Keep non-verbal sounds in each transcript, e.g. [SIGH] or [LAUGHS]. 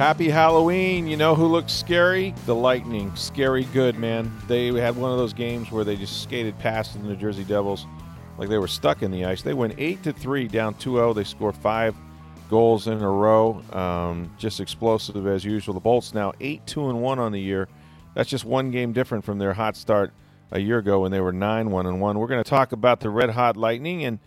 Happy Halloween. You know who looks scary? The Lightning. Scary good, man. They had one of those games where they just skated past the New Jersey Devils like they were stuck in the ice. They went 8 to 3 down 2-0. They scored 5 goals in a row. Um, just explosive as usual. The Bolts now 8-2 and 1 on the year. That's just one game different from their hot start a year ago when they were 9-1 and 1. We're going to talk about the Red Hot Lightning and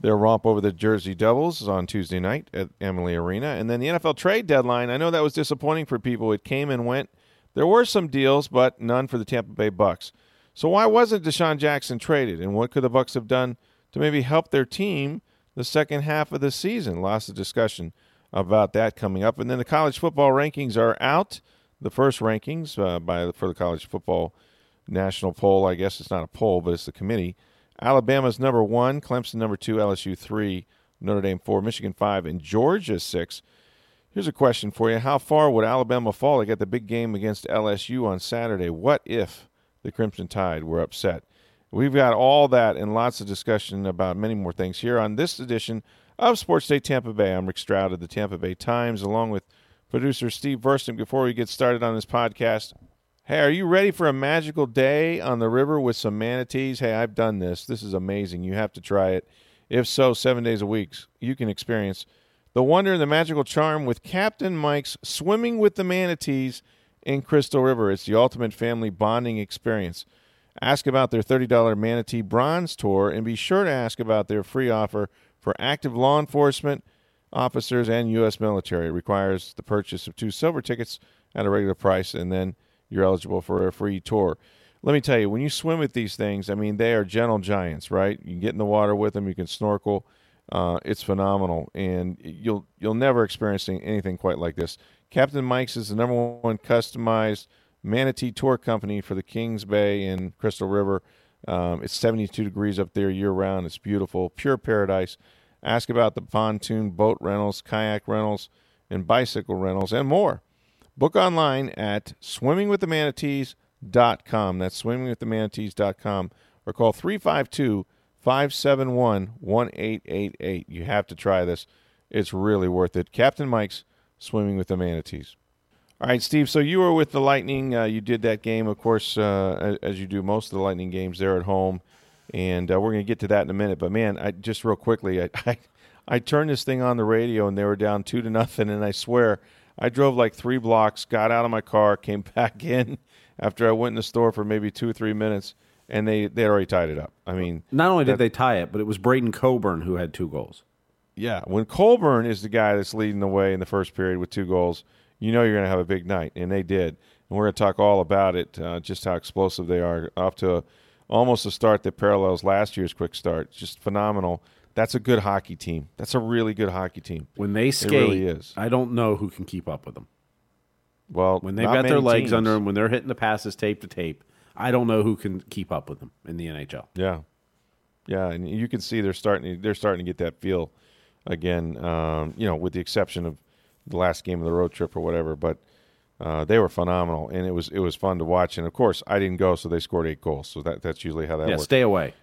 their romp over the Jersey Devils on Tuesday night at Amalie Arena. And then the NFL trade deadline. I know that was disappointing for people. It came and went. There were some deals, but none for the Tampa Bay Bucks. So why wasn't DeSean Jackson traded? And what could the Bucks have done to maybe help their team the second half of the season? Lots of discussion about that coming up. And then the college football rankings are out. The first rankings uh, by for the college football national poll. I guess it's not a poll, but it's the committee. Alabama's number one, Clemson number two, LSU three, Notre Dame four, Michigan five, and Georgia six. Here's a question for you: How far would Alabama fall? They got the big game against LSU on Saturday. What if the Crimson Tide were upset? We've got all that and lots of discussion about many more things here on this edition of Sports Day Tampa Bay. I'm Rick Stroud of the Tampa Bay Times, along with producer Steve Verston. Before we get started on this podcast, Hey, are you ready for a magical day on the river with some manatees? Hey, I've done this. This is amazing. You have to try it. If so, seven days a week, you can experience the wonder and the magical charm with Captain Mike's Swimming with the Manatees in Crystal River. It's the ultimate family bonding experience. Ask about their $30 Manatee Bronze Tour and be sure to ask about their free offer for active law enforcement officers and U.S. military. It requires the purchase of two silver tickets at a regular price and then you're eligible for a free tour. Let me tell you, when you swim with these things, I mean, they are gentle giants, right? You can get in the water with them, you can snorkel. Uh, it's phenomenal, and you'll you'll never experience anything quite like this. Captain Mike's is the number one customized manatee tour company for the Kings Bay and Crystal River. Um, it's 72 degrees up there year round. It's beautiful, pure paradise. Ask about the pontoon boat rentals, kayak rentals, and bicycle rentals, and more. Book online at swimmingwiththemanatees.com. That's swimmingwiththemanatees.com or call 352 571 1888. You have to try this. It's really worth it. Captain Mike's Swimming with the Manatees. All right, Steve. So you were with the Lightning. Uh, you did that game, of course, uh, as you do most of the Lightning games there at home. And uh, we're going to get to that in a minute. But man, I just real quickly, I, [LAUGHS] I I turned this thing on the radio and they were down two to nothing. And I swear, I drove like three blocks, got out of my car, came [LAUGHS] back in after I went in the store for maybe two or three minutes, and they they already tied it up. I mean, not only did that, they tie it, but it was Braydon Coburn who had two goals. Yeah, when Coburn is the guy that's leading the way in the first period with two goals, you know you're going to have a big night, and they did. And we're going to talk all about it, uh, just how explosive they are, off to a, almost a start that parallels last year's quick start. Just phenomenal. That's a good hockey team. That's a really good hockey team. When they skate, really is. I don't know who can keep up with them. Well, when they've got their legs teams. under them, when they're hitting the passes tape to tape, I don't know who can keep up with them in the NHL. Yeah, yeah, and you can see they're starting. To, they're starting to get that feel again. Um, you know, with the exception of the last game of the road trip or whatever, but uh, they were phenomenal, and it was it was fun to watch. And of course, I didn't go, so they scored eight goals. So that that's usually how that yeah, works. Stay away.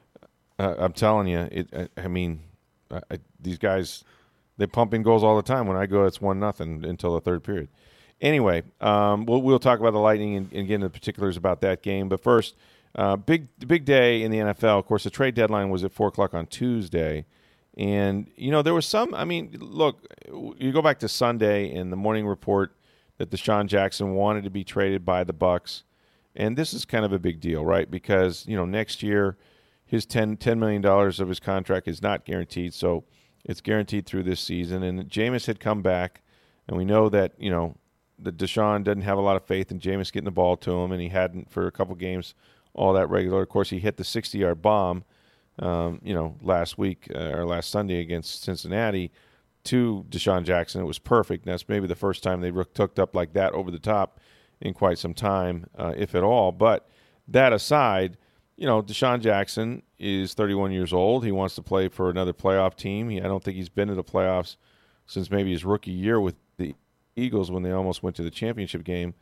Uh, I'm telling you, it. I, I mean, I, these guys, they pump in goals all the time. When I go, it's one nothing until the third period. Anyway, um, we'll we'll talk about the Lightning and, and, get into the particulars about that game. But first, uh, big big day in the NFL. Of course, the trade deadline was at four o'clock on Tuesday, and you know there was some. I mean, look, you go back to Sunday in the morning report that DeSean Jackson wanted to be traded by the Bucks, and this is kind of a big deal, right? Because you know next year his 10, $10 million of his contract is not guaranteed, so it's guaranteed through this season. And Jameis had come back, and we know that, you know, that DeSean doesn't have a lot of faith in Jameis getting the ball to him, and he hadn't for a couple games all that regular. Of course, he hit the 60 yard bomb um, you know, last week uh, or last Sunday against Cincinnati to DeSean Jackson. It was perfect. And that's maybe the first time they hooked up like that over the top in quite some time, uh, if at all. But that aside, you know, DeSean Jackson is 31 years old. He wants to play for another playoff team. He, I don't think he's been to the playoffs since maybe his rookie year with the Eagles when they almost went to the championship game.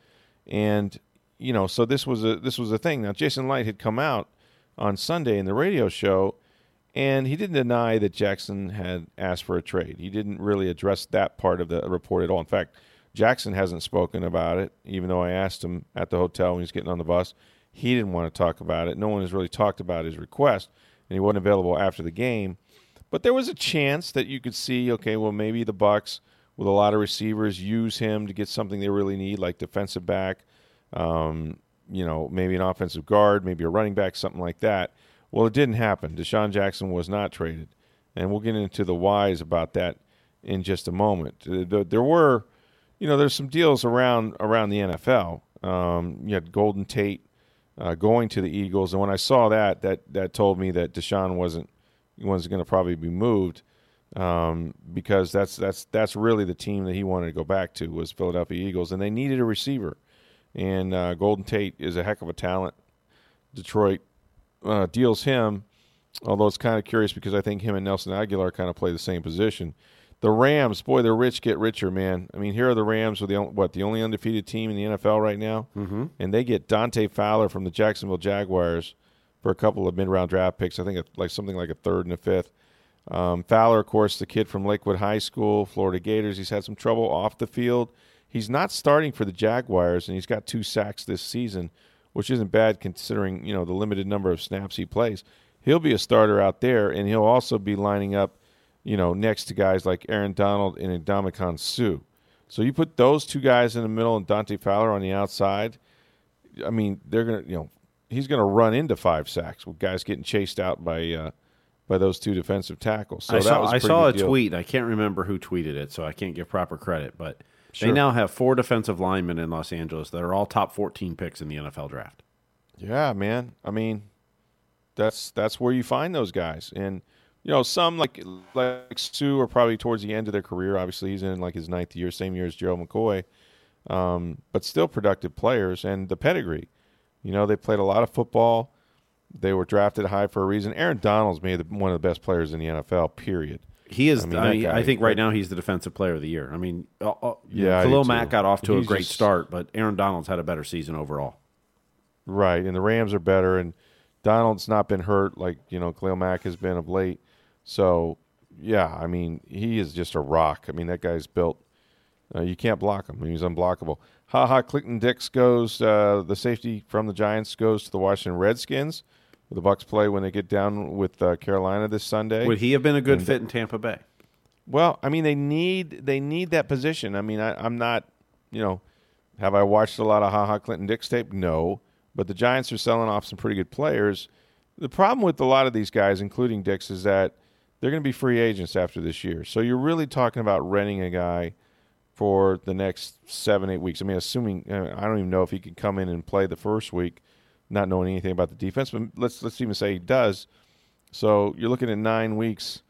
And you know, so this was a this was a thing. Now Jason Licht had come out on Sunday in the radio show, and he didn't deny that Jackson had asked for a trade. He didn't really address that part of the report at all. In fact, Jackson hasn't spoken about it, even though I asked him at the hotel when he was getting on the bus. He didn't want to talk about it. No one has really talked about his request, and he wasn't available after the game. But there was a chance that you could see, okay, well maybe the Bucks with a lot of receivers use him to get something they really need, like defensive back, um, you know, maybe an offensive guard, maybe a running back, something like that. Well, it didn't happen. DeSean Jackson was not traded, and we'll get into the whys about that in just a moment. Uh, there were, you know, there's some deals around around the NFL. Um, you had Golden Tate uh, going to the Eagles, and when I saw that, that that told me that DeSean wasn't was going to probably be moved um, because that's that's that's really the team that he wanted to go back to was Philadelphia Eagles, and they needed a receiver. And uh, Golden Tate is a heck of a talent. Detroit uh, deals him, although it's kind of curious because I think him and Nelson Agholor kind of play the same position. The Rams, boy, they're rich get richer, man. I mean, here are the Rams with the what the only undefeated team in the NFL right now, mm-hmm. and they get Dante Fowler from the Jacksonville Jaguars for a couple of mid-round draft picks. I think like something like a third and a fifth. Um, Fowler, of course, the kid from Lakewood High School, Florida Gators. He's had some trouble off the field. He's not starting for the Jaguars, and he's got two sacks this season, which isn't bad considering you know the limited number of snaps he plays. He'll be a starter out there, and he'll also be lining up, you know, next to guys like Aaron Donald and Ndamukong Suh. So you put those two guys in the middle and Dante Fowler on the outside. I mean, they're gonna, you know, he's gonna run into five sacks with guys getting chased out by. Uh, by those two defensive tackles. So I saw, I saw a deal. tweet. I can't remember who tweeted it, so I can't give proper credit. But sure. they now have four defensive linemen in Los Angeles that are all top 14 picks in the NFL draft. Yeah, man. I mean, that's that's where you find those guys, and you know, some like like Suh are probably towards the end of their career. Obviously, he's in like his ninth year, same year as Gerald McCoy, um, but still productive players and the pedigree. You know, they played a lot of football they were drafted high for a reason. Aaron Donald's made one of the best players in the NFL. Period. He is. I, mean, I, mean, guy, I think right now he's the defensive player of the year. I mean, uh, uh, yeah, Khalil Mack got off to he's a great just, start, but Aaron Donald's had a better season overall. Right, and the Rams are better, and Donald's not been hurt like you know Khalil Mack has been of late. So yeah, I mean he is just a rock. I mean that guy's built. Uh, you can't block him. He's unblockable. Ha ha. Clinton Dix goes. Uh, the safety from the Giants goes to the Washington Redskins the Bucks play when they get down with uh, Carolina this Sunday. Would he have been a good and, fit in Tampa Bay? Well, I mean, they need they need that position. I mean, I, I'm not, you know, have I watched a lot of Ha Ha Clinton Dix tape? No, but the Giants are selling off some pretty good players. The problem with a lot of these guys, including Dix, is that they're going to be free agents after this year. So you're really talking about renting a guy for the next seven, eight weeks. I mean, assuming uh, I don't even know if he could come in and play the first week not knowing anything about the defense. But let's let's even say he does. So you're looking at nine weeks.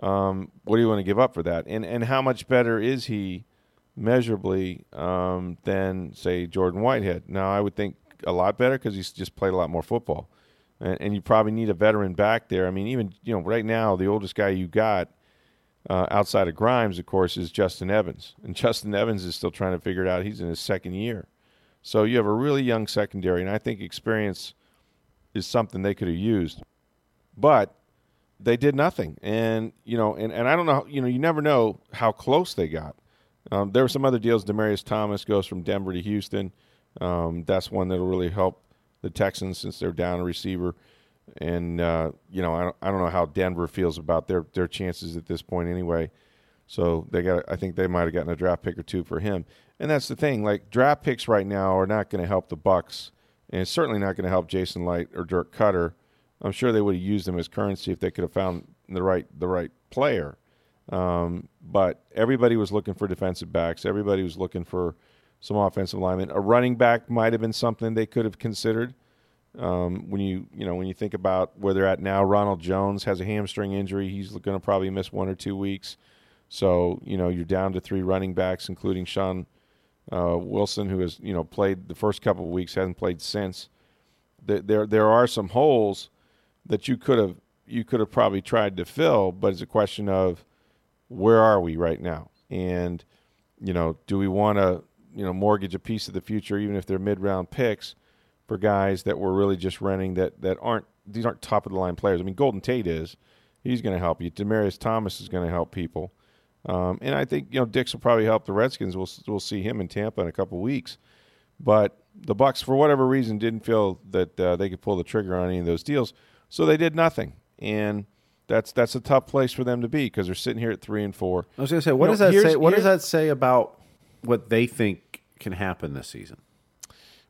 Um, what do you want to give up for that? And and how much better is he measurably um, than say Jordan Whitehead? Now I would think a lot better because he's just played a lot more football, and, and, you probably need a veteran back there. I mean, even you know right now the oldest guy you got. Uh, outside of Grimes, of course, is Justin Evans, and [LAUGHS] Justin Evans is still trying to figure it out. He's in his second year, so you have a really young secondary, and I think experience is something they could have used. But they did nothing. And, you know, and, and I don't know, you know, you never know how close they got. Um, there were some other deals. Demaryius Thomas goes from Denver to Houston. Um, that's one that'll really help the Texans since they're down a receiver. And, uh, you know, I don't, I don't know how Denver feels about their, their chances at this point anyway. So they got. I think they might have gotten a draft pick or two for him. And that's the thing. Like draft picks right now are not going to help the Bucks, and it's certainly not going to help Jason Licht or Dirk Koetter. I'm sure they would have used them as currency if they could have found the right the right player. Um, but everybody was looking for defensive backs. Everybody was looking for some offensive linemen. A running back might have been something they could have considered. Um, when you you know when you think about where they're at now, Ronald Jones has a hamstring injury. He's going to probably miss one or two weeks. So you know you're down to three running backs, including Shaun uh, Wilson, who has you know played the first couple of weeks, hasn't played since. There, there there are some holes that you could have you could have probably tried to fill, but it's a question of where are we right now, and you know do we want to you know mortgage a piece of the future, even if they're mid round picks, for guys that we're really just renting that that aren't these aren't top of the line players. I mean, Golden Tate is. He's going to help you. Demaryius Thomas is going to help people. Um, and I think you know Dix will probably help the Redskins. We'll we'll see him in Tampa in a couple weeks. But the Bucks, for whatever reason, didn't feel that uh, they could pull the trigger on any of those deals, so they did nothing. And that's that's a tough place for them to be because they're sitting here at three and four. I was going to say, what You does know, that say? What does that say about what they think can happen this season?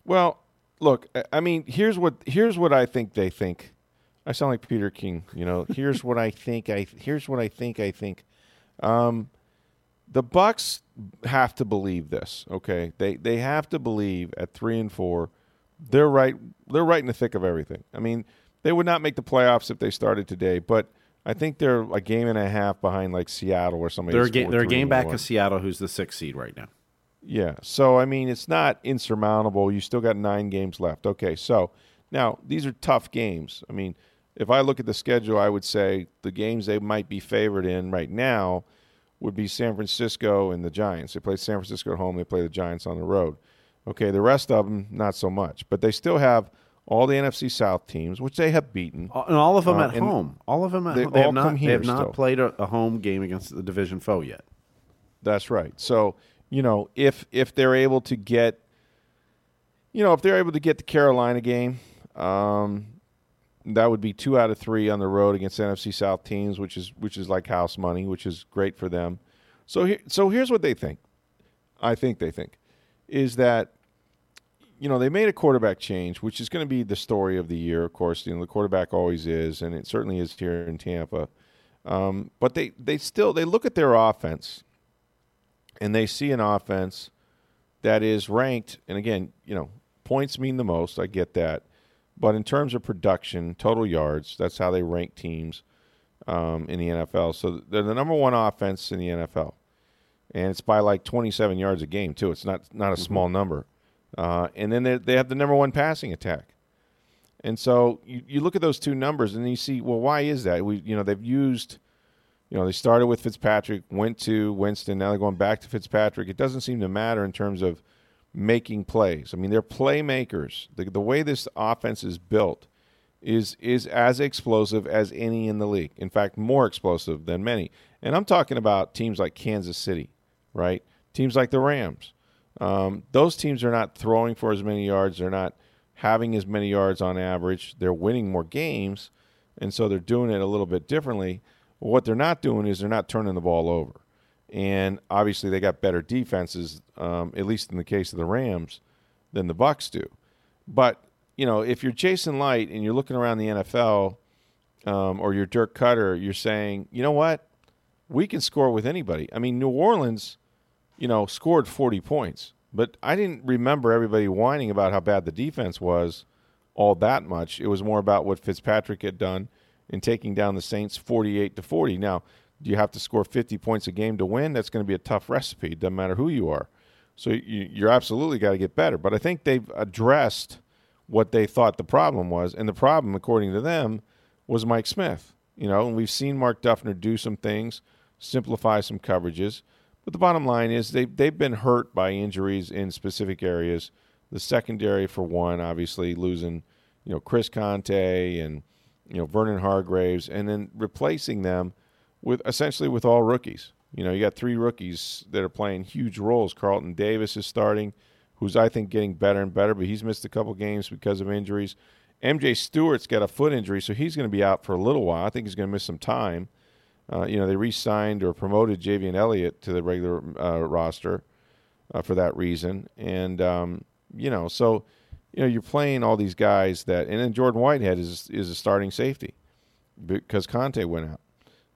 Well, look, I- mean, here's what here's what I think they think. I sound like Peter King, you know. Here's what I think. I here's what I think. I think. Um, the Bucks have to believe this. Okay, they they have to believe at three and four, they're right. They're right in the thick of everything. I mean, they would not make the playoffs if they started today, but I think they're a game and a half behind like Seattle or somebody. They're a, ga- they're a game back one. of Seattle, who's the sixth seed right now. Yeah. So I mean, it's not insurmountable. You still got nine games left. Okay. So now these are tough games. I mean, if I look at the schedule, I would say the games they might be favored in right now would be San Francisco and the Giants. They play San Francisco at home. They play the Giants on the road. Okay. The rest of them, not so much. But they still have all the NFC South teams, which they have beaten. And all of them Uh, at home. All of them at they home. They have not, they have not played a, a home game against the division foe yet. That's right. So, you know, if if they're able to get you know, if they're able to get the Carolina game, um, that would be two out of three on the road against NFC South teams, which is which is like house money, which is great for them. So here, so here's what they think. I think they think is that you know they made a quarterback change, which is going to be the story of the year. Of course, you know the quarterback always is, and it certainly is here in Tampa. Um, but they they still they look at their offense and they see an offense that is ranked. And again, you know, points mean the most. I get that, but in terms of production, total yards, that's how they rank teams um, in the NFL. So they're the number one offense in the NFL, and it's by like 27 yards a game too. It's not not a small number. Uh, and then they, they have the number one passing attack. And so you, you look at those two numbers and you see, well, why is that? We you know they've used you know, they started with Fitzpatrick, went to Winston, now they're going back to Fitzpatrick. It doesn't seem to matter in terms of making plays. I mean, they're playmakers. The, the way this offense is built is is as explosive as any in the league. In fact, more explosive than many. And I'm talking about teams like Kansas City, right? Teams like the Rams. Um, those teams are not throwing for as many yards. They're not having as many yards on average. They're winning more games, and so they're doing it a little bit differently. What they're not doing is they're not turning the ball over. And obviously, they got better defenses, um, at least in the case of the Rams, than the Bucks do. But you know, if you're Jason Licht and you're looking around the NFL, um, or you're Dirk Koetter, you're saying, you know what, we can score with anybody. I mean, New Orleans, you know, scored 40 points, but I didn't remember everybody whining about how bad the defense was all that much. It was more about what Fitzpatrick had done in taking down the Saints 48 to 40. Now, do you have to score 50 points a game to win? That's going to be a tough recipe. Doesn't matter who you are. So you, you're absolutely got to get better. But I think they've addressed what they thought the problem was, and the problem, according to them, was Mike Smith. You know, and we've seen Mark Duffner do some things, simplify some coverages. But the bottom line is they they've been hurt by injuries in specific areas. The secondary, for one, obviously losing, you know, Chris Conte and you know Vernon Hargreaves, and then replacing them with essentially with all rookies. You know, you got three rookies that are playing huge roles. Carlton Davis is starting, who's I think getting better and better, but he's missed a couple games because of injuries. MJ Stewart's got a foot injury, so he's going to be out for a little while. I think he's going to miss some time. Uh, you know, they re-signed or promoted Javien Elliott to the regular uh, roster uh, for that reason, and um, you know, so you know, you're playing all these guys that, and then Jordan Whitehead is is a starting safety because Conte went out.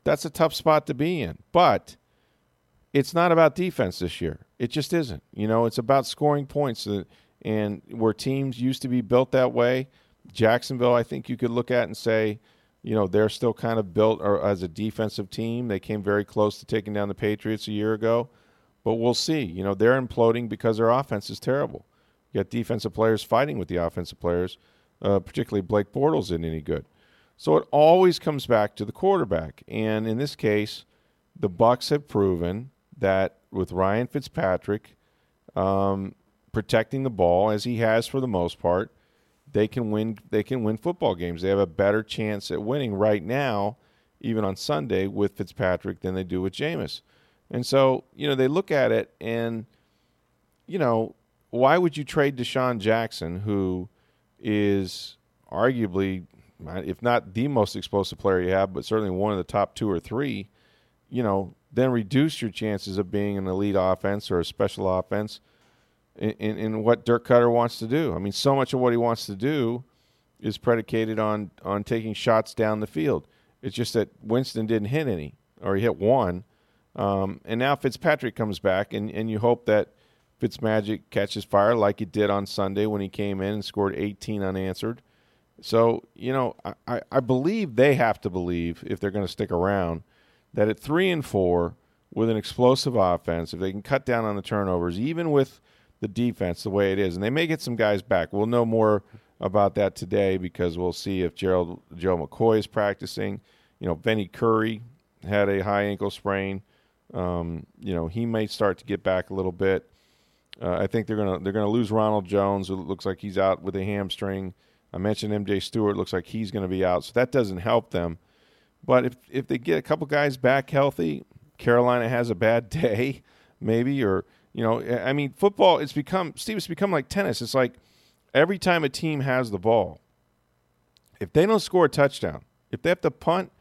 That's a tough spot to be in, but it's not about defense this year. It just isn't. You know, it's about scoring points, uh, and where teams used to be built that way, Jacksonville, I think you could look at and say, you know, they're still kind of built as a defensive team. They came very close to taking down the Patriots a year ago, but we'll see. You know, they're imploding because their offense is terrible. You got defensive players fighting with the offensive players, uh, particularly Blake Bortles isn't any good. So it always comes back to the quarterback, and in this case, the Bucks have proven that with Ryan Fitzpatrick um, protecting the ball as he has for the most part, they can win. They can win football games. They have a better chance at winning right now, even on Sunday with Fitzpatrick than they do with Jameis. And so you know they look at it and you know why would you trade DeSean Jackson, who is arguably, if not the most explosive player you have, but certainly one of the top two or three, you know, then reduce your chances of being an elite offense or a special offense in, in, in, what Dirk Koetter wants to do. I mean, so much of what he wants to do is predicated on on taking shots down the field. It's just that Winston didn't hit any, or he hit one, um, and now Fitzpatrick comes back, and, and you hope that Fitzmagic catches fire like he did on Sunday when he came in and scored 18 unanswered. So you know, I, I believe they have to believe if they're going to stick around that at three and four with an explosive offense, if they can cut down on the turnovers, even with the defense the way it is, and they may get some guys back. We'll know more about that today because we'll see if Gerald Joe McCoy is practicing. You know, Vinny Curry had a high ankle sprain. Um, you know, he may start to get back a little bit. Uh, I think they're gonna they're gonna lose Ronald Jones. It looks like he's out with a hamstring. I mentioned MJ Stewart. Looks like he's going to be out, so that doesn't help them. But if if they get a couple guys back healthy, Carolina has a bad [LAUGHS] day, maybe, or you know, I mean, football. It's become Steve. It's become like tennis. It's like every time a team has the ball, if they don't score a touchdown, if they have to punt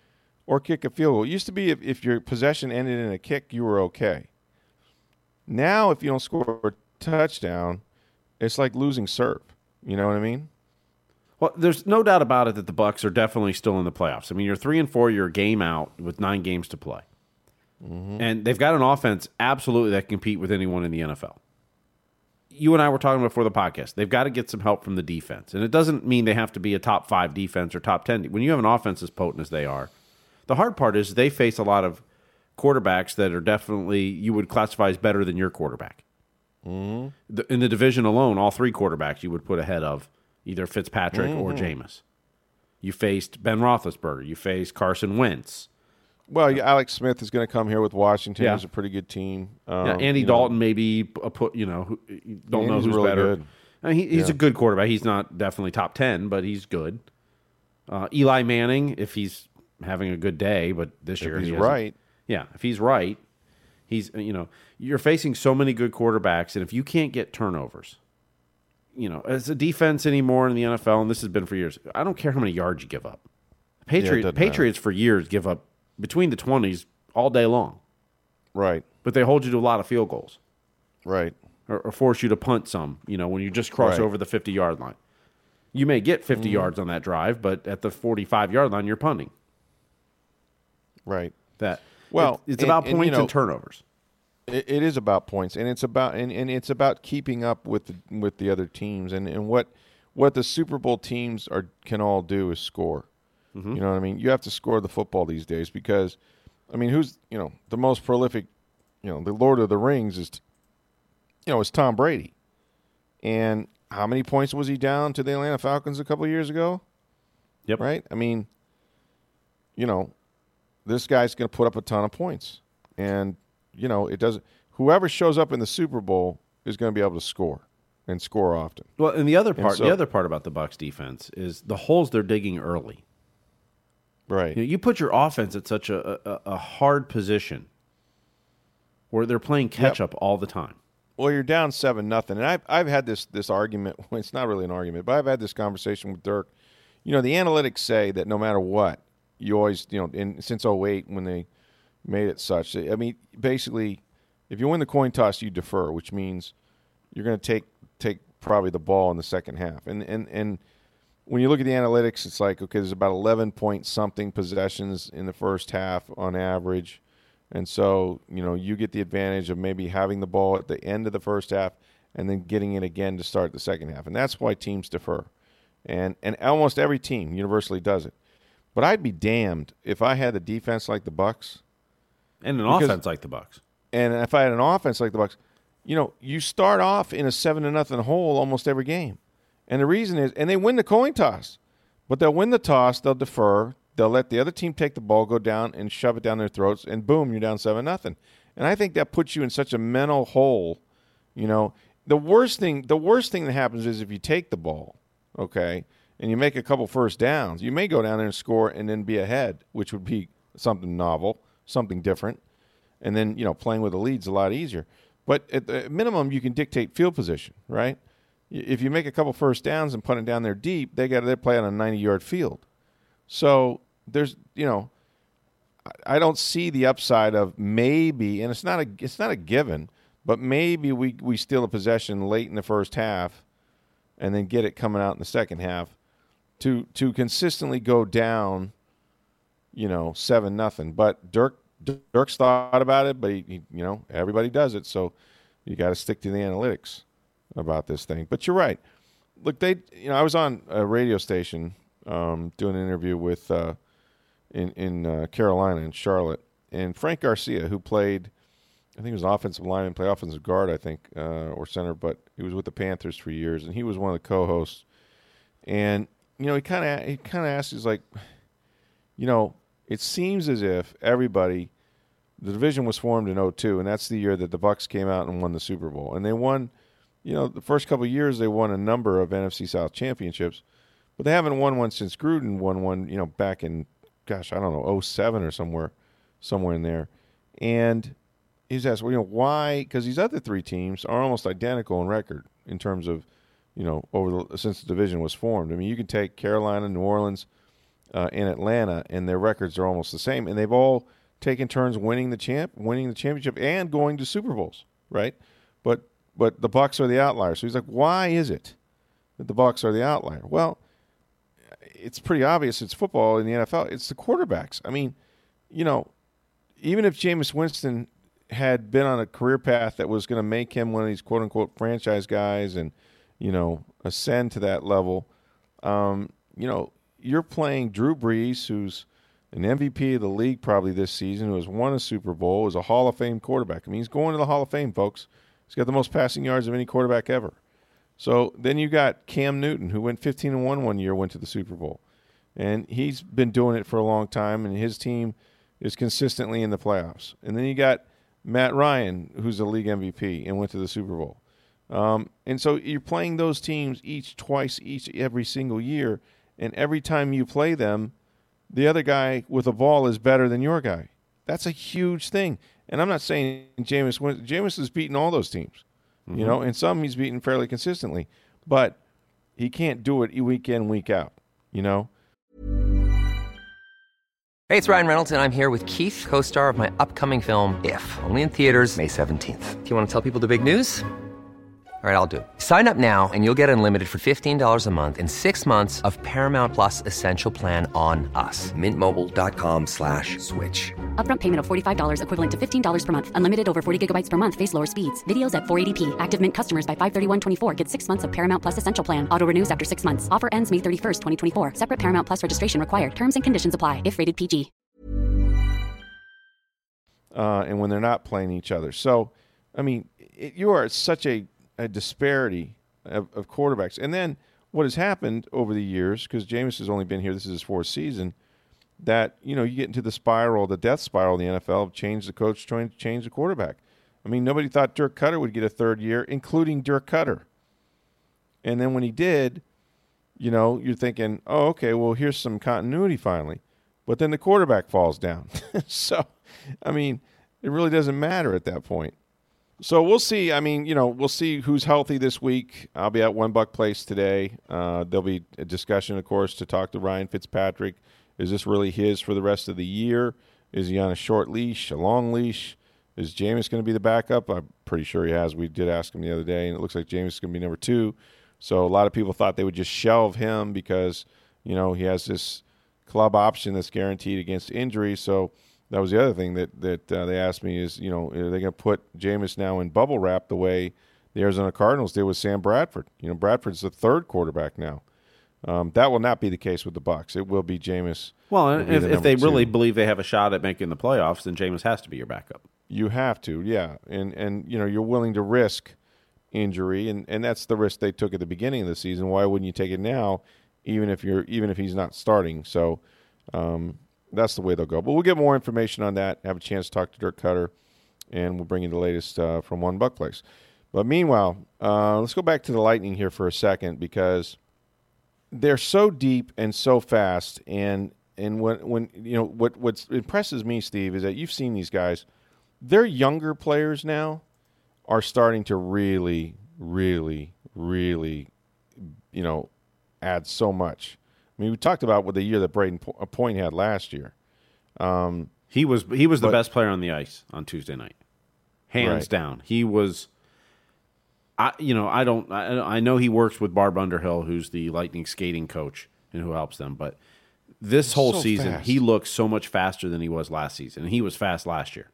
or kick a field goal, it used to be if, if your possession ended in a kick, you were okay. Now, if you don't score touchdown, it's like losing serve. You know what I mean? Well, there's no doubt about it that the Bucks are definitely still in the playoffs. I mean, you're three and four, you're a game out with nine games to play, mm-hmm. and they've got an offense absolutely that can compete with anyone in the NFL. You and I were talking before the podcast. They've got to get some help from the defense, and it doesn't mean they have to be a top five defense or top ten. When you have an offense as potent as they are, the hard part is they face a lot of quarterbacks that are definitely you would classify as better than your quarterback. Mm-hmm. The, in the division alone, all three quarterbacks you would put ahead of either Fitzpatrick mm-hmm. or Jameis. You faced Ben Roethlisberger. You faced Carson Wentz. Well, yeah, Alex Smith is going to come here with Washington. Yeah. He's a pretty good team. Um, yeah, Andy Dalton know, maybe a put. You know, who, don't know who's really better. I mean, he, he's yeah. a good quarterback. He's not definitely top ten, but he's good. Uh, Eli Manning, if he's having a good day, but this if year he's he right. Yeah, if he's right, he's you know you're facing so many good quarterbacks, and if you can't get turnovers, you know, as a defense anymore in the NFL, and this has been for years. I don't care how many yards you give up. Patriots, yeah, Patriots matter. for years give up between the twenties all day long. Right. But they hold you to a lot of field goals. Right. Or, or force you to punt some. You know, when you just cross right. over the fifty yard line, you may get 50 mm. yards on that drive, but at the forty five yard line, you're punting. Right. That well, it, it's and, about points and, you know, and turnovers. It, it is about points, and it's about and, and it's about keeping up with the, with the other teams, and, and what what the Super Bowl teams are can all do is score. Mm-hmm. You know what I mean? You have to score the football these days because, I mean, who's you know the most prolific? You know, the Lord of the Rings is, you know, is Tom Brady, and how many points was he down to the Atlanta Falcons a couple years ago? Yep. Right. I mean, you know, this guy's going to put up a ton of points, and you know, it doesn't. Whoever shows up in the Super Bowl is going to be able to score and score often. Well, and the other part, so, the other part about the Bucks defense is the holes they're digging early. Right. You, know, you put your offense at such a, a, a, hard position where they're playing catch yep. up all the time. Well, you're down seven nothing, and I've I've had this this argument. [LAUGHS] Well, it's not really an argument, but I've had this conversation with Dirk. You know, the analytics say that no matter what, you always you know, in since 08 when they made it such. I mean, basically, if you win the coin toss, you defer, which means you're going to take take probably the ball in the second half. And and and when you look at the analytics, it's like okay, there's about 11 point something possessions in the first half on average, and so you know you get the advantage of maybe having the ball at the end of the first half and then getting it again to start the second half, and that's why teams defer. and and almost every team universally does it. But I'd be damned if I had a defense like the Bucks and an Because- offense like the Bucks. and if I had an offense like the Bucks, you know, you start off in a seven to nothing hole almost every game, and the reason is, and they win the coin toss, but they'll win the toss, they'll defer, they'll let the other team take the ball, go down, and shove it down their throats, and boom, you're down seven nothing. And I think that puts you in such a mental hole. You know, the worst thing, the worst thing that happens is if you take the ball, okay, and you make a couple first downs, you may go down there and score and then be ahead, which would be something novel, something different and then you know playing with the lead's a lot easier. But at the minimum, you can dictate field position, right? If you make a couple first downs and put it down there deep, they got to play on a ninety-yard field. So there's you know, I don't see the upside of maybe, and it's not a it's not a given, but maybe we we steal a possession late in the first half, and then get it coming out in the second half, to to consistently go down you know, seven nothing. But Dirk Dirk's thought about it, but he, he you know, everybody does it, so you got to stick to the analytics about this thing. But you're right. Look, they, you know, I was on a radio station um, doing an interview with uh, in in uh, Carolina in Charlotte, and Frank Garcia, who played, I think he was an offensive lineman, play offensive guard, I think, uh, or center, but he was with the Panthers for years, and he was one of the co-hosts. And you know, he kind of he kind of asked, he's like, you know, it seems as if everybody the division was formed in 02 and that's the year that the Bucks came out and won the Super Bowl. And they won, you know, the first couple years they won a number of NFC South championships, but they haven't won one since Gruden won one, you know, back in gosh, I don't know, 07 or somewhere somewhere in there. And he's asked, well, you know, why? Because these other three teams are almost identical in record in terms of, you know, over the, since the division was formed. I mean, you can take Carolina, New Orleans, uh, in Atlanta, and their records are almost the same, and they've all taken turns winning the champ, winning the championship, and going to Super Bowls, right? But but the Bucks are the outlier. So he's like, why is it that the Bucks are the outlier? Well, it's pretty obvious. It's football in the NFL. It's the quarterbacks. I mean, you know, even if Jameis Winston had been on a career path that was going to make him one of these quote unquote franchise guys and you know ascend to that level, um, you know, you're playing Drew Brees, who's an MVP of the league probably this season, who has won a Super Bowl, is a Hall of Fame quarterback. I mean, he's going to the Hall of Fame, folks. He's got the most passing yards of any quarterback ever. So then you got Cam Newton, who went 15 and one one year, went to the Super Bowl, and he's been doing it for a long time, and his team is consistently in the playoffs. And then you got Matt Ryan, who's a league MVP and went to the Super Bowl. Um, and so you're playing those teams each twice each every single year, and every time you play them, the other guy with a ball is better than your guy. That's a huge thing. And I'm not saying Jameis wins. Jameis has beaten all those teams, you know, and some he's beaten fairly consistently, but he can't do it week in week out, you know. Hey, it's Ryan Reynolds, and I'm here with Keith, co star of my upcoming film, If, only in theaters, May 17th. Do you want to tell people the big news? All right, I'll do it. Sign up now and you'll get unlimited for $15 a month and six months of Paramount Plus Essential Plan on us. Mintmobile.com slash switch. Upfront payment of $45 equivalent to $15 per month. Unlimited over 40 gigabytes per month. Face lower speeds. Videos at 480p. Active Mint customers by 531.24 get six months of Paramount Plus Essential Plan. Auto renews after six months. Offer ends May 31st, 2024. Separate Paramount Plus registration required. Terms and conditions apply if rated PG. uh, and when they're not playing each other. So, I mean, it, you are such a, a disparity of, of quarterbacks. And then what has happened over the years, because Jameis has only been here, this is his fourth season, that, you know, you get into the spiral, the death spiral in the NFL, change the coach, change the quarterback. I mean, nobody thought Dirk Koetter would get a third year, including Dirk Koetter. And then when he did, you know, you're thinking, oh, okay, well, here's some continuity finally. But then the quarterback falls down. [LAUGHS] so, I mean, it really doesn't matter at that point. So we'll see. I mean, you know, we'll see who's healthy this week. I'll be at One Buc Place today. Uh, there'll be a discussion, of course, to talk to Ryan Fitzpatrick. Is this really his for the rest of the year? Is he on a short leash, a long leash? Is Jameis going to be the backup? I'm pretty sure he has. We did ask him the other day, and it looks like Jameis is going to be number two. So a lot of people thought they would just shelve him because you know he has this club option that's guaranteed against injury. So that was the other thing that that uh, they asked me is you know are they going to put Jameis now in bubble wrap the way the Arizona Cardinals did with Sam Bradford? You know Bradford's the third quarterback now. Um, that will not be the case with the Bucks. It will be Jameis. Well, be if, the if they really believe they have a shot at making the playoffs, then Jameis has to be your backup. You have to, yeah, and and you know you're willing to risk injury, and and that's the risk they took at the beginning of the season. Why wouldn't you take it now, even if you're even if he's not starting? So um, that's the way they'll go. But we'll get more information on that. Have a chance to talk to Dirk Koetter, and we'll bring you the latest uh, from One Buc Place. But meanwhile, uh, let's go back to the Lightning here for a second because they're so deep and so fast and and when when you know what what impresses me steve is that you've seen these guys their younger players now are starting to really really really you know add so much i mean we talked about what the year that brayden Po- uh, point had last year um, He was he was the best player on the ice on Tuesday night, hands Right. down. He was. I you know I don't I, I know he works with Barb Underhill, who's the Lightning skating coach and who helps them, but this whole so season fast. he looks so much faster than he was last season, and he was fast last year.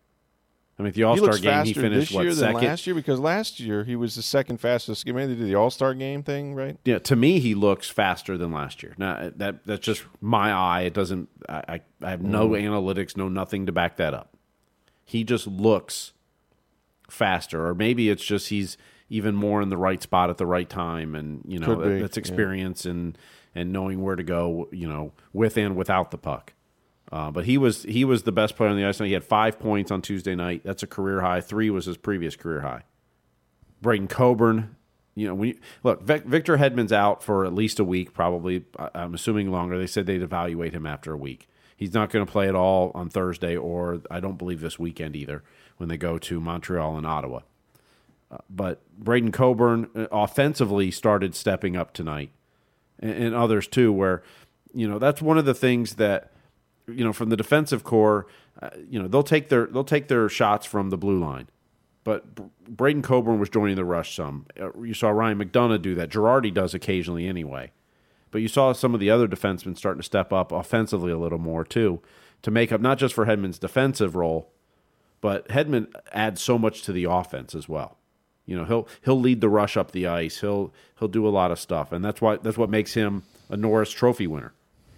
I mean, at the All Star game he finished this what second. last year because last year he was the second fastest maybe they did the all-star game thing right Yeah, to me, he looks faster than last year. Now uh, that that's just my eye. It doesn't. I I, I have no mm-hmm. analytics, no nothing to back that up. He just looks faster, or maybe it's just he's even more in the right spot at the right time, and you know be, that's yeah. experience and and knowing where to go. You know, with and without the puck. Uh, but he was he was the best player on the ice. He had five points on Tuesday night. That's a career high. Three was his previous career high. Braydon Coburn. You know, when you, look, Vic, Victor Hedman's out for at least a week, probably. I'm assuming longer. They said they'd evaluate him after a week. He's not going to play at all on Thursday, or I don't believe this weekend either, when they go to Montreal and Ottawa. Uh, but Braydon Coburn uh, offensively started stepping up tonight, and, and others too. Where, you know, that's one of the things that, you know, from the defensive core, uh, you know, they'll take their they'll take their shots from the blue line but Braydon Coburn was joining the rush some. Uh, you saw Ryan McDonagh do that. Girardi does occasionally anyway. But you saw some of the other defensemen starting to step up offensively a little more too, to make up not just for Hedman's defensive role, but Hedman adds so much to the offense as well. You know, he'll he'll lead the rush up the ice. He'll he'll do a lot of stuff, and that's why that's what makes him a Norris Trophy winner,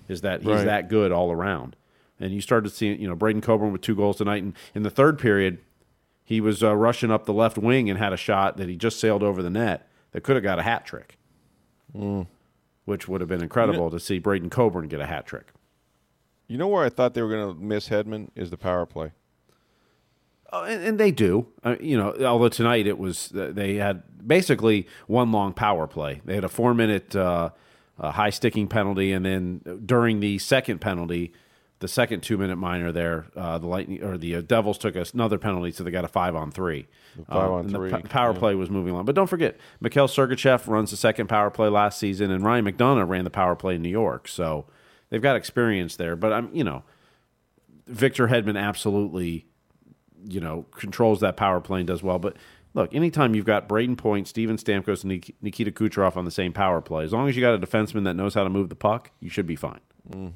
is that he's Right. that good all around. And you started seeing, you know, Braydon Coburn with two goals tonight, and in the third period, he was uh, rushing up the left wing and had a shot that he just sailed over the net that could have got a hat trick, which would have been incredible to see Braydon Coburn get a hat trick. you know where i thought they were going to miss hedman is the power play Oh, and, and they do. Uh, you know, although tonight it was uh, they had basically one long power play. They had a four minute uh, high sticking penalty, and then during the second penalty, the second two minute minor there, uh, the lightning or the uh, Devils took us another penalty, so they got a five on three. five Uh, on three, The p- power yeah. play was moving along, but don't forget, Mikhail Sergachev runs the second power play last season, and Ryan McDonagh ran the power play in New York, so they've got experience there. But I'm, you know, Victor Hedman absolutely you know, controls that power play and does well. But look, anytime you've got Brayden Point, Steven Stamkos, and Nikita Kucherov on the same power play, as long as you got a defenseman that knows how to move the puck, you should be fine. Mm-hmm.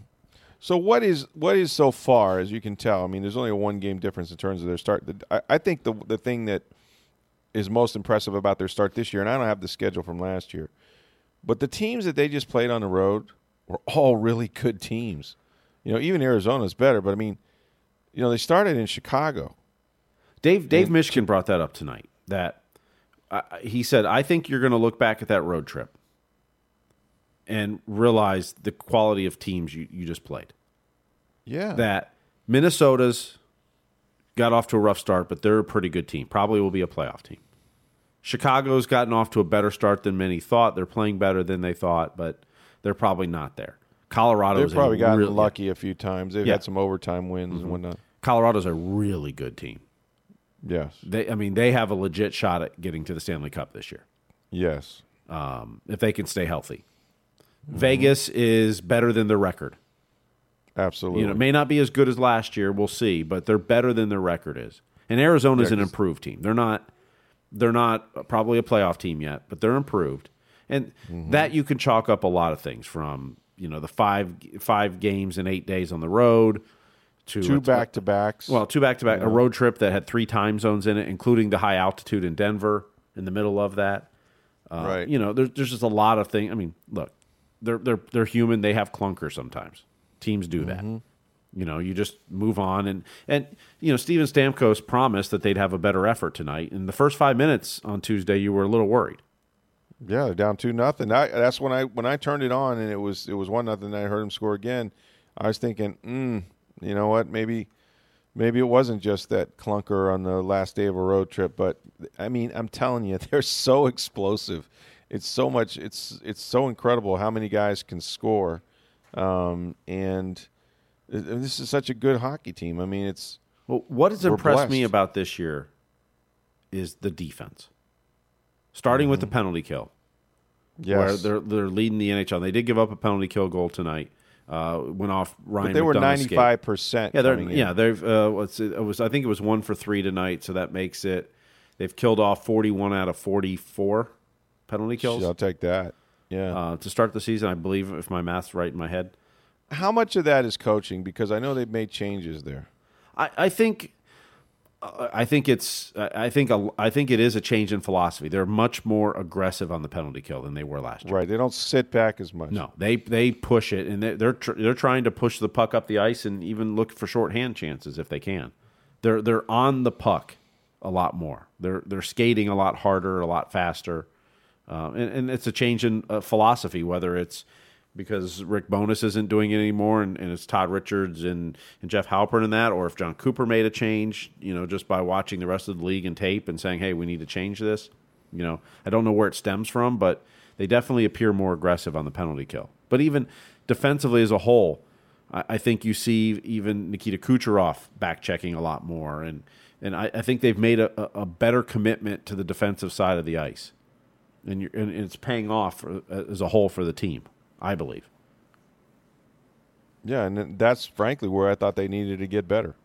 So what is what is so far as you can tell? I mean, there's only a one game difference in terms of their start. I, I think the the thing that is most impressive about their start this year, and I don't have the schedule from last year, but the teams that they just played on the road were all really good teams. You know, even Arizona's better, but I mean, you know, they started in Chicago. Dave Dave Mishkin brought that up tonight. That uh, he said, I think you're going to look back at that road trip and realize the quality of teams you, you just played. Yeah, That Minnesota's got off to a rough start, but they're a pretty good team. Probably will be a playoff team. Chicago's gotten off to a better start than many thought. They're playing better than they thought, but they're probably not there. Colorado's they've probably gotten really, lucky a few times. They've Yeah. had some overtime wins and whatnot. Colorado's a really good team. Yes, They, I mean, they have a legit shot at getting to the Stanley Cup this year yes, um, if they can stay healthy. Vegas is better than their record. absolutely. You know, it may not be as good as last year. We'll see, but they're better than their record is. And Arizona's Yeah, an improved team. They're not. They're not probably a playoff team yet, but they're improved. And Mm-hmm. that you can chalk up a lot of things from you know the five five games in eight days on the road to two back to backs. well, two back to back, a road trip that had three time zones in it, including the high altitude in Denver in the middle of that. Uh, Right. You know, there's, there's just a lot of things. I mean, look, they're they're they're human. They have clunkers sometimes. Teams do that. You know, you just move on and and you know, Steven Stamkos promised that they'd have a better effort tonight. In the first five minutes on Tuesday, you were a little worried. Yeah, they're down two nothing. I, that's when I when I turned it on and it was it was one nothing. And I heard him score again. I was thinking, mm, you know what? Maybe maybe it wasn't just that clunker on the last day of a road trip. But I mean, I'm telling you, [LAUGHS] they're so explosive. It's so much. It's it's so incredible how many guys can score, um, and this is such a good hockey team. I mean, it's Well, what has impressed me about this year is the defense. Starting with the penalty kill. where yes, they're they're leading the NHL. They did give up a penalty kill goal tonight. Uh, went off Ryan. but they were ninety skate. percent. Yeah, they're yeah they've uh, what's it, it was I think it was one for three tonight, so that makes it they've killed off forty one out of forty four penalty kills I'll take that. Yeah. uh, to start the season. I believe if my math's right in my head. how much of that is coaching? Because I know they've made changes there. I, I think I think it's I think a, I think it is a change in philosophy. They're much more aggressive on the penalty kill than they were last year. Right. They don't sit back as much. No, they they push it, and they're they're, tr- they're trying to push the puck up the ice and even look for shorthand chances if they can. They're they're on the puck a lot more. They're they're skating a lot harder, a lot faster, uh, and, and it's a change in uh, philosophy. Whether it's because Rick Bowness isn't doing it anymore, and, and it's Todd Richards and, and Jeff Halpern and that, or if Jon Cooper made a change, you know, just by watching the rest of the league and tape and saying, "Hey, we need to change this." You know, I don't know where it stems from, but they definitely appear more aggressive on the penalty kill. But even defensively as a whole, I, I think you see even Nikita Kucherov back checking a lot more, and and I, I think they've made a, a better commitment to the defensive side of the ice, and, and it's paying off for, as a whole for the team. I believe. Yeah, and that's frankly where I thought they needed to get better.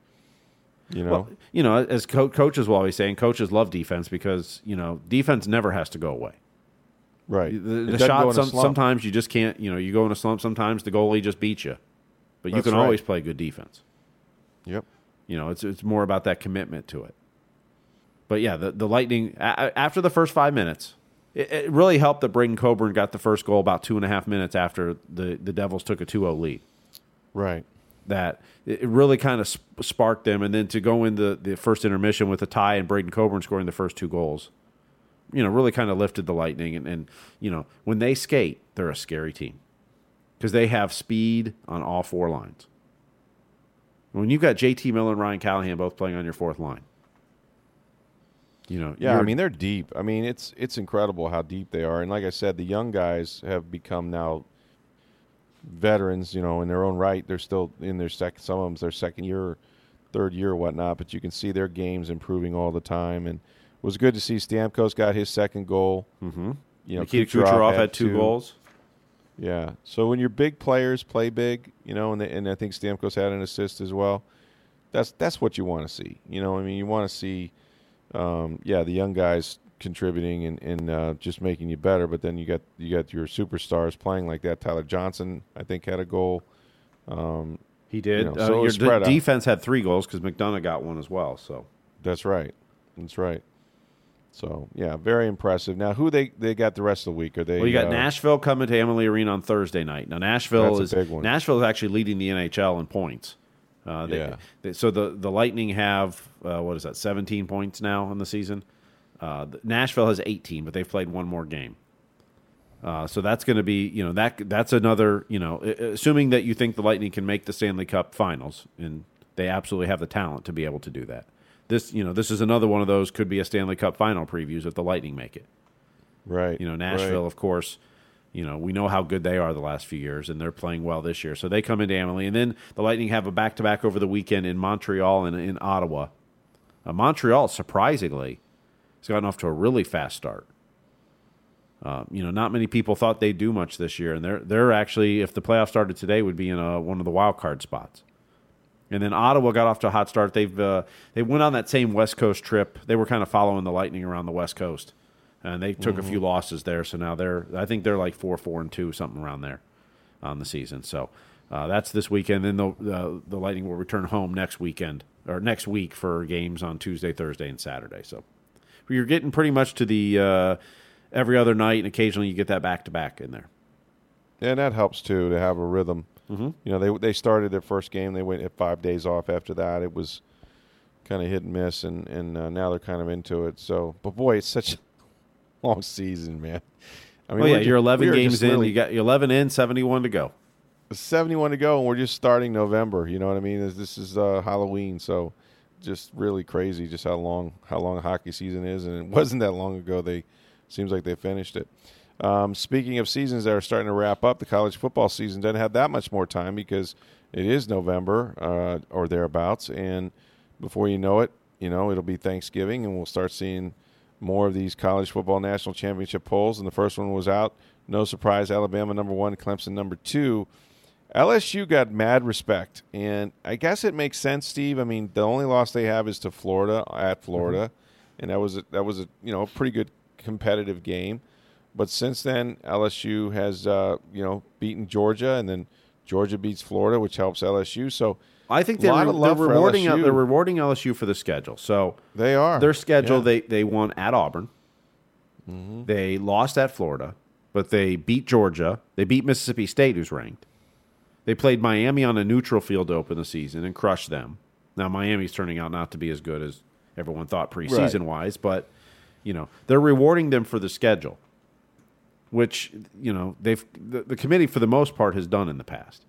You know, Well, you know, as co- coaches will always saying, coaches love defense because you know defense never has to go away. right? The, the shot some, sometimes you just can't. You know, you go in a slump. Sometimes the goalie just beats you, but you can right. always play good defense. Yep. You know, it's it's more about that commitment to it. But yeah, the the Lightning a- after the first five minutes, it, it really helped that Braydon Coburn got the first goal about two and a half minutes after the the Devils took a 2-0 lead. Right. That it really kind of sp- sparked them, and then to go into the first intermission with a tie and Braydon Coburn scoring the first two goals, you know, really kind of lifted the Lightning. And, and you know, when they skate, they're a scary team because they have speed on all four lines. When you've got JT Miller and Ryan Callahan both playing on your fourth line, you know, Yeah, I mean they're deep. I mean it's it's incredible how deep they are, and like I said, the young guys have become now veterans. You know, in their own right, they're still in their second. Some of them's their second year, third year, or whatnot. But you can see their games improving all the time, and it was good to see Stamkos got his second goal. Mm-hmm. You know, Nikita Kucherov, had two, goals. Yeah. So when your big players play big, you know, and, and I think Stamkos had an assist as well. That's that's what you want to see. You know, I mean, you want to see, um, yeah, the young guys contributing and, and uh, just making you better. But then you got you got your superstars playing like that. Tyler Johnson, I think, had a goal. He did. You know, uh, so your out. defense had three goals because McDonagh got one as well. So That's right. That's right. So yeah, very impressive. Now, who they they got the rest of the week? Are they? Well, you got uh, Nashville coming to Amalie Arena on Thursday night. Now Nashville is. Nashville is actually leading the NHL in points. Uh, they, Yeah. they- so the the Lightning have uh, what is that? Seventeen points now in the season. Uh, Nashville has eighteen, but they've played one more game. Uh, so that's going to be you know that that's another you know assuming that you think the Lightning can make the Stanley Cup Finals and they absolutely have the talent to be able to do that. This you know this is another one of those could be a Stanley Cup Final previews if the Lightning make it. right. You know, Nashville, right. of course, you know, we know how good they are the last few years, and they're playing well this year. So they come into Amalie. And then the Lightning have a back to back over the weekend in Montreal and in Ottawa. Uh, Montreal, surprisingly, has gotten off to a really fast start. Uh, you know, not many people thought they'd do much this year, and they're they're actually, if the playoffs started today, would be in a, one of the wild card spots. And then Ottawa got off to a hot start. They've uh, they went on that same West Coast trip. They were kind of following the Lightning around the West Coast, and they took a few losses there. So now they're I think they're like four four and two something around there on the season. So uh, that's this weekend. Then the, the the Lightning will return home next weekend or next week for games on Tuesday, Thursday, and Saturday. So you're getting pretty much to the uh, every other night, and occasionally you get that back to back in there. and that helps too to have a rhythm. Mm-hmm. You know, they they started their first game. They went five days off after that. It was kind of hit and miss, and and uh, now they're kind of into it. So, but boy, it's such a long season, man. I oh yeah, we're you're 11 games in. really- You got you're 11 in, 71 to go. 71 to go, and we're just starting November. You know what I mean? This- This is uh, Halloween, so just really crazy just how long how long hockey season is, and it [LAUGHS] wasn't that long ago. They seems like they finished it. Um, speaking of seasons that are starting to wrap up, the college football season doesn't have that much more time because it is November uh, or thereabouts, and before you know it, you know it'll be Thanksgiving, and we'll start seeing more of these college football national championship polls. And the first one was out. No surprise, Alabama number one, Clemson number two. LSU got mad respect, and I guess it makes sense, Steve. I mean, the only loss they have is to Florida at Florida, and that was a, that was a you know a pretty good competitive game. But since then, LSU has uh, you know beaten Georgia, and then Georgia beats Florida, which helps LSU. So I think they're, they're rewarding LSU. they're rewarding LSU for the schedule. So they are their schedule Yeah. they they won at Auburn. Mm-hmm. They lost at Florida, but they beat Georgia. They beat Mississippi State, who's ranked. They played Miami on a neutral field to open the season and crushed them. Now Miami's turning out not to be as good as everyone thought preseason wise, but you know they're rewarding them for the schedule, which you know they've the, the committee for the most part has done in the past.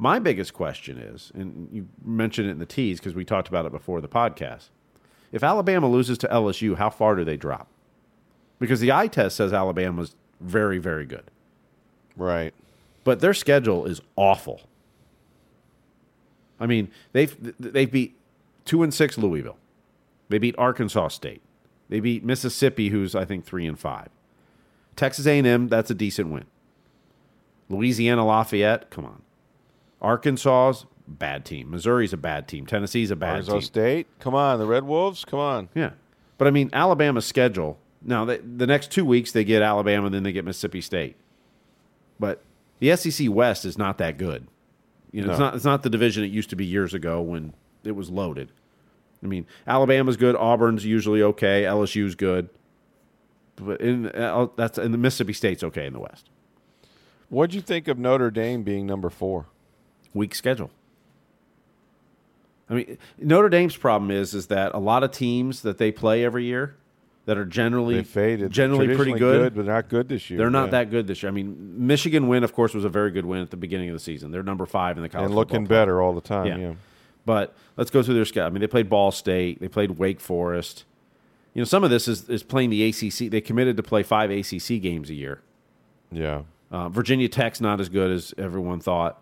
My biggest question is, and you mentioned it in the tease because we talked about it before the podcast. If Alabama loses to LSU, how far do they drop? Because the eye test says Alabama's very, very good, right. but their schedule is awful. I mean, they've they beat two and six Louisville, they beat Arkansas State, they beat Mississippi, who's I think three and five. Texas A&M, that's a decent win. Louisiana Lafayette, come on. Arkansas's bad team. Missouri's a bad team. Tennessee's a bad Arkansas team. State, come on, the Red Wolves, come on. Yeah, but I mean Alabama's schedule. Now they, the next two weeks they get Alabama, then they get Mississippi State. But the SEC West is not that good. You know, it's not it's not the division it used to be years ago when it was loaded. I mean, Alabama's good, Auburn's usually okay, LSU's good, but in uh, that's and the Mississippi State's okay in the West. What'd you think of Notre Dame being number four? Weak schedule. I mean, Notre Dame's problem is is that a lot of teams that they play every year that are generally faded. generally pretty Traditionally good. but not good this year. They're not Yeah. that good this year. I mean, Michigan win, of course, was a very good win at the beginning of the season. They're number five in the college and looking better all the time. Yeah. Yeah. But let's go through their schedule. I mean, they played Ball State, they played Wake Forest. You know, some of this is, is playing the ACC. They committed to play five ACC games a year. Yeah. Uh, Virginia Tech's not as good as everyone thought.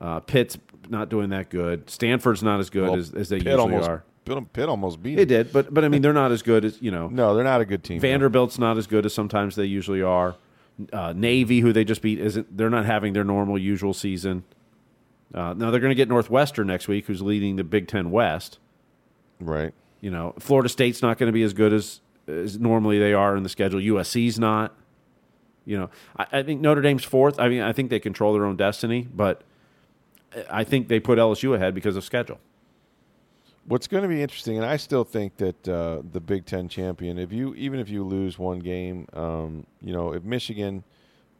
Uh, Pitt's not doing that good. Stanford's not as good Well, as, as they Pitt usually almost, are. Pitt, Pitt almost beat They them. did, but but I mean, they're not as good as you know. [LAUGHS] No, they're not a good team. Vanderbilt's not as good as sometimes they usually are. Uh, Navy, who they just beat, isn't. They're not having their normal usual season. Uh, now they're going to get Northwestern next week, who's leading the Big Ten West. Right. You know, Florida State's not going to be as good as as normally they are in the schedule. USC's not. You know, I, I think Notre Dame's fourth. I mean, I think they control their own destiny, but I think they put LSU ahead because of schedule. What's going to be interesting, and I still think that uh, the Big Ten champion, if you even if you lose one game, um, you know, if Michigan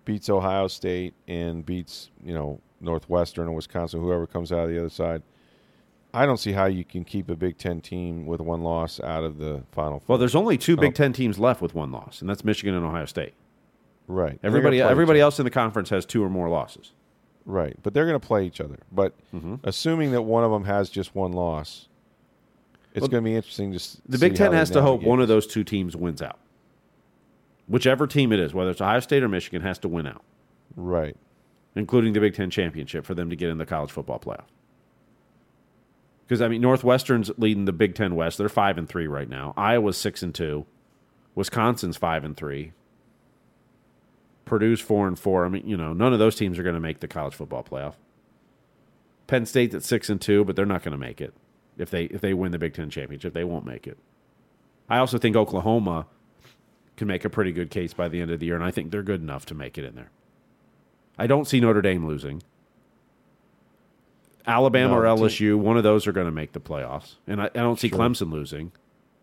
beats Ohio State and beats you know Northwestern or Wisconsin, whoever comes out of the other side, I don't see how you can keep a Big Ten team with one loss out of the final. Four. Well, there's only two Big Oh. Ten teams left with one loss, and that's Michigan and Ohio State. right. Everybody, everybody else in the conference has two or more losses. Right? But they're going to play each other. But Mm-hmm. assuming that one of them has just one loss, it's Well, going to be interesting. Just The Big Ten has to hope one of those two teams wins out. Whichever team it is, whether it's Ohio State or Michigan, has to win out, Right. including the Big Ten championship for them to get in the college football playoff. Because I mean, Northwestern's leading the Big Ten West; they're five and three right now. Iowa's six and two, Wisconsin's five and three. Purdue's four and four. I mean, you know, none of those teams are going to make the college football playoff. Penn State's at six and two, but they're not going to make it if they if they win the Big Ten championship. They won't make it. I also think Oklahoma can make a pretty good case by the end of the year, and I think they're good enough to make it in there. I don't see Notre Dame losing. Alabama No, or LSU, one of those are going to make the playoffs, and I, I don't see Clemson losing.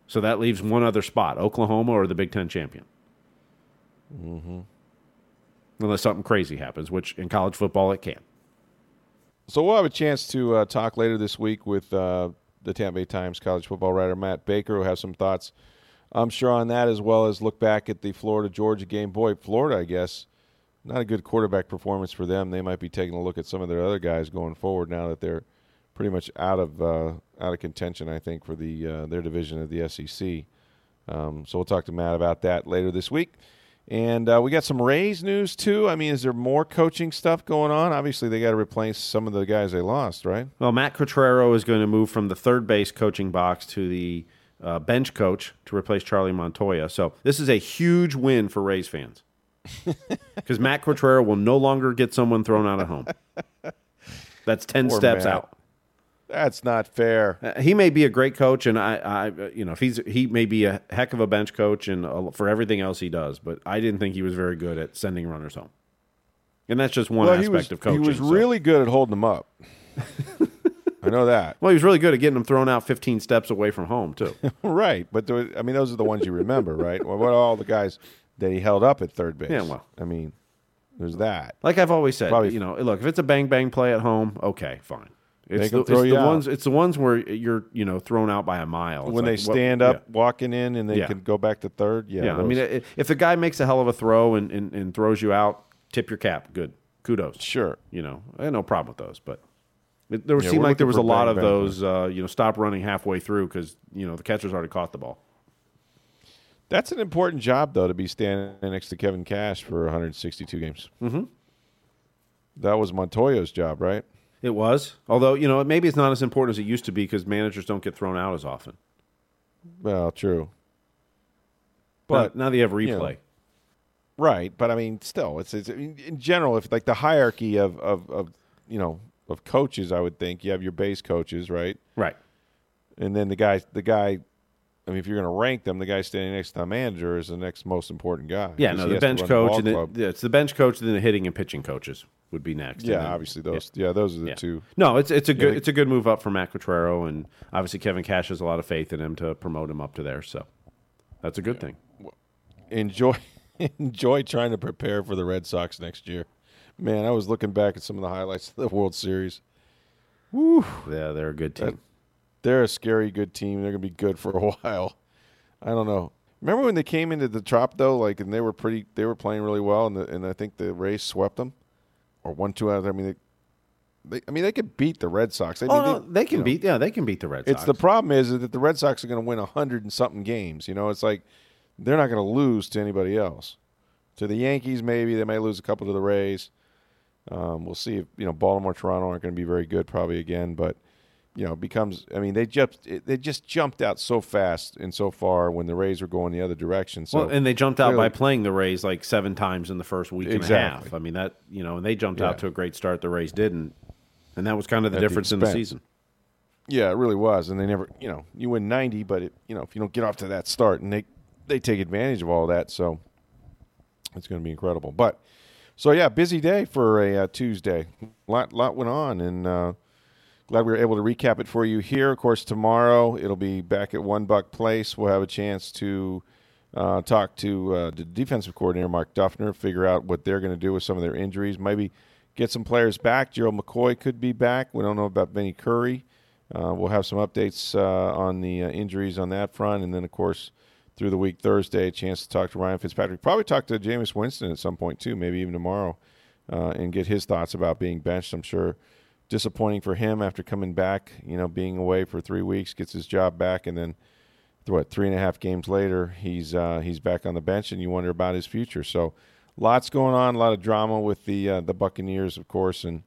So that leaves one other spot: Oklahoma or the Big Ten champion. Mm-hmm. Unless something crazy happens, which in college football it can. So we'll have a chance to uh, talk later this week with uh, the Tampa Bay Times college football writer Matt Baker, who has some thoughts, I'm sure, on that as well as look back at the Florida Georgia game. Boy, Florida, I guess, not a good quarterback performance for them. They might be taking a look at some of their other guys going forward now that they're pretty much out of uh, out of contention. I think for the uh, their division of the SEC. Um, so we'll talk to Matt about that later this week. And uh, we got some Rays news too. I mean, is there more coaching stuff going on? Obviously, they got to replace some of the guys they lost, right? Well, Matt Quatraro is going to move from the third base coaching box to the uh, bench coach to replace Charlie Montoya. So this is a huge win for Rays fans [LAUGHS] because Matt Quatraro will no longer get someone thrown out of home. That's ten Poor steps Matt. out. That's not fair. Uh, he may be a great coach, and I, I, you know, if he's he may be a heck of a bench coach and uh, for everything else he does, but I didn't think he was very good at sending runners home. And that's just one well, aspect was, of coaching. He was so- really good at holding them up. [LAUGHS] I know that. well. He was really good at getting them thrown out 15 steps away from home too. [LAUGHS] right, but there, I mean, those are the ones you remember, right? Well, what are all the guys that he held up at third base? Yeah, well. I mean, there's that. Like I've always said, Probably- you know, look, if it's a bang bang play at home, okay, fine. It's the, it's the ones. It's the ones where you're, you know, thrown out by a mile. It's when like, they what- stand yeah. up, walking in, and they Yeah. can go back to third. Yeah, Yeah, I mean, if the guy makes a hell of a throw and, and, and throws you out, tip your cap. Good, kudos. sure. You know, I had no problem with those, but it, there Yeah, seemed like there was a lot of those. Uh, you know, stop running halfway through because you know the catcher's already caught the ball. That's an important job, though, to be standing next to Kevin Cash for 162 games. Mm-hmm. That was Montoya's job, right? It was, although you know, maybe it's not as important as it used to be because managers don't get thrown out as often. Well, true. But now, now you have replay, you know, Right, but I mean, still, it's, it's in in general. If like the hierarchy of, of of you know of coaches, I would think you have your base coaches, right, right? and then the guy, the guy. I mean, if you're going to rank them, the guy standing next to the manager is the next most important guy. Yeah, no, the bench coach ball and then yeah, it's the bench coach, and then the hitting and pitching coaches would be next. yeah, then- obviously those. Yeah, those are the Yeah. two. No, it's it's a good it's a good move up for Matt Quatraro, and obviously Kevin Cash has a lot of faith in him to promote him up to there. So that's a good thing. enjoy [LAUGHS] enjoy trying to prepare for the Red Sox next year. Man, I was looking back at some of the highlights of the World Series. Woo. Yeah, they're a good team. They're a scary good team. They're gonna be good for a [LAUGHS] while. I don't know. Remember when they came into the Trop though, like, and they were pretty. They were playing really well, and the, and I think the Rays swept them, or one two out. of I mean, they, they, I mean, they could beat the Red Sox. I oh, mean, no, they, can you know, beat. Yeah, they can beat the Red Sox. It's the problem is that the Red Sox are going to win a hundred and something games. You know, it's like they're not going to lose to anybody else. To the Yankees, maybe they may lose a couple to the Rays. Um, we'll see if you know Baltimore, Toronto aren't going to be very good probably again, but you know becomes. I mean, they just they just jumped out so fast and so far when the Rays were going the other direction. So well, and they jumped out by playing the Rays like seven times in the first week and a half. I mean that you know, and they jumped Yeah. out to a great start. The Rays didn't, and that was kind of the At the difference in the season. Yeah, it really was, and they never, you know, you win ninety, but it, you know, if you don't get off to that start, and they they take advantage of all that, so it's going to be incredible. But so yeah, busy day for a uh, Tuesday. Lot lot went on, and uh, glad we were able to recap it for you here. Of course, tomorrow it'll be back at One Buc Place. We'll have a chance to uh, talk to uh, the defensive coordinator Mark Duffner, figure out what they're going to do with some of their injuries. Maybe get some players back. Gerald McCoy could be back. We don't know about Vinny Curry. Uh, we'll have some updates uh, on the uh, injuries on that front, and then of course through the week Thursday, a chance to talk to Ryan Fitzpatrick. Probably talk to Jameis Winston at some point too, maybe even tomorrow, uh, and get his thoughts about being benched. I'm sure disappointing for him after coming back, you know, being away for three weeks, gets his job back, and then what three and a half games later, he's uh, he's back on the bench, and you wonder about his future. So, lots going on, a lot of drama with the uh, the Buccaneers, of course, and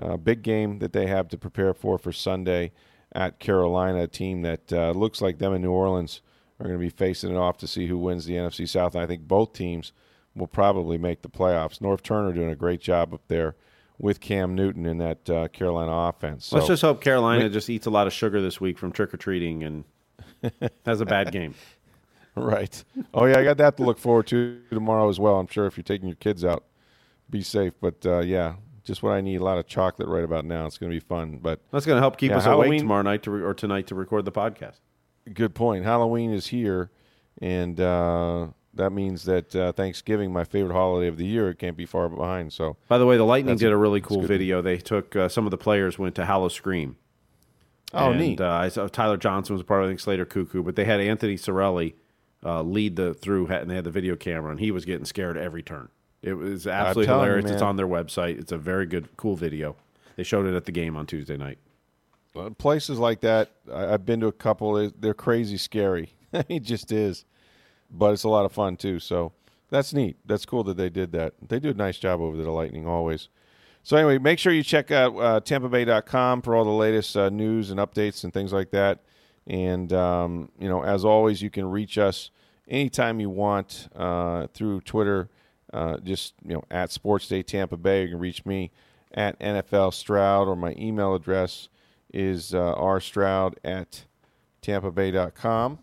uh, big game that they have to prepare for for Sunday at Carolina, a team that uh, looks like them in New Orleans are going to be facing it off to see who wins the NFC South. And I think both teams will probably make the playoffs. Norv Turner doing a great job up there with Cam Newton in that uh, Carolina offense. Let's just hope Carolina just eats a lot of sugar this week from trick or treating and [LAUGHS] has a bad game. Right. Oh yeah, I got that to look forward to tomorrow as well. I'm sure if you're taking your kids out, be safe. But uh, yeah, just what I need. A lot of chocolate right about now. It's going to be fun. But That's going to help keep Yeah, us awake tomorrow night to re- or tonight to record the podcast. good point. Halloween is here, and uh, that means that uh, Thanksgiving, my favorite holiday of the year, it can't be far behind. So By the way, the Lightning did a- really cool video. They took uh, some of the players went to Howl-O-Scream. Oh, and, neat. Uh, I saw Tyler Johnson was a part of I think Slater Koekkoek, but they had Anthony Cirelli uh, lead the through, and they had the video camera, and he was getting scared every turn. It was absolutely telling you, hilarious. it's on their website. It's a very good, cool video. They showed it at the game on Tuesday night. Places like that, I, I've been to a couple. They're crazy scary. [LAUGHS] it just is, but it's a lot of fun too. So that's neat. That's cool that they did that. They do a nice job over the Lightning, always. So anyway, make sure you check out uh, TampaBay.com for all the latest uh, news and updates and things like that. And um, you know, as always, you can reach us anytime you want uh, through Twitter. Uh, just you know, at Sports Day Tampa Bay. You can reach me at NFL Stroud, or my email address is uh, rstroud at tampabay.com.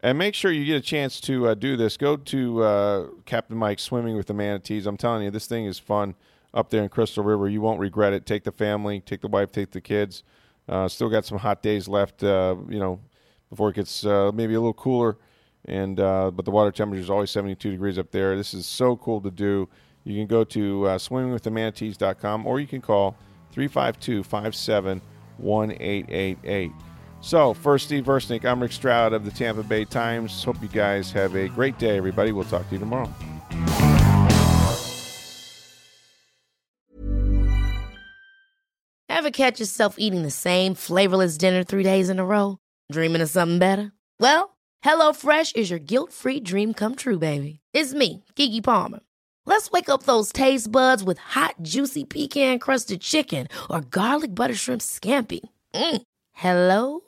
And make sure you get a chance to uh, do this. Go to uh, Captain Mike Swimming with the Manatees. I'm telling you, this thing is fun up there in Crystal River. You won't regret it. Take the family, take the wife, take the kids. Uh, still got some hot days left, uh, you know, before it gets uh, maybe a little cooler. And uh, but the water temperature is always 72 degrees up there. This is so cool to do. You can go to uh, swimmingwiththemanatees.com or you can call 352 1888. So, for Steve Versnick, I'm Rick Stroud of the Tampa Bay Times. Hope you guys have a great day, everybody. We'll talk to you tomorrow. Ever catch yourself eating the same flavorless dinner three days in a row? Dreaming of something better? Well, HelloFresh is your guilt free dream come true, baby. It's me, Keke Palmer. Let's wake up those taste buds with hot, juicy pecan crusted chicken or garlic butter shrimp scampi. Mm. Hello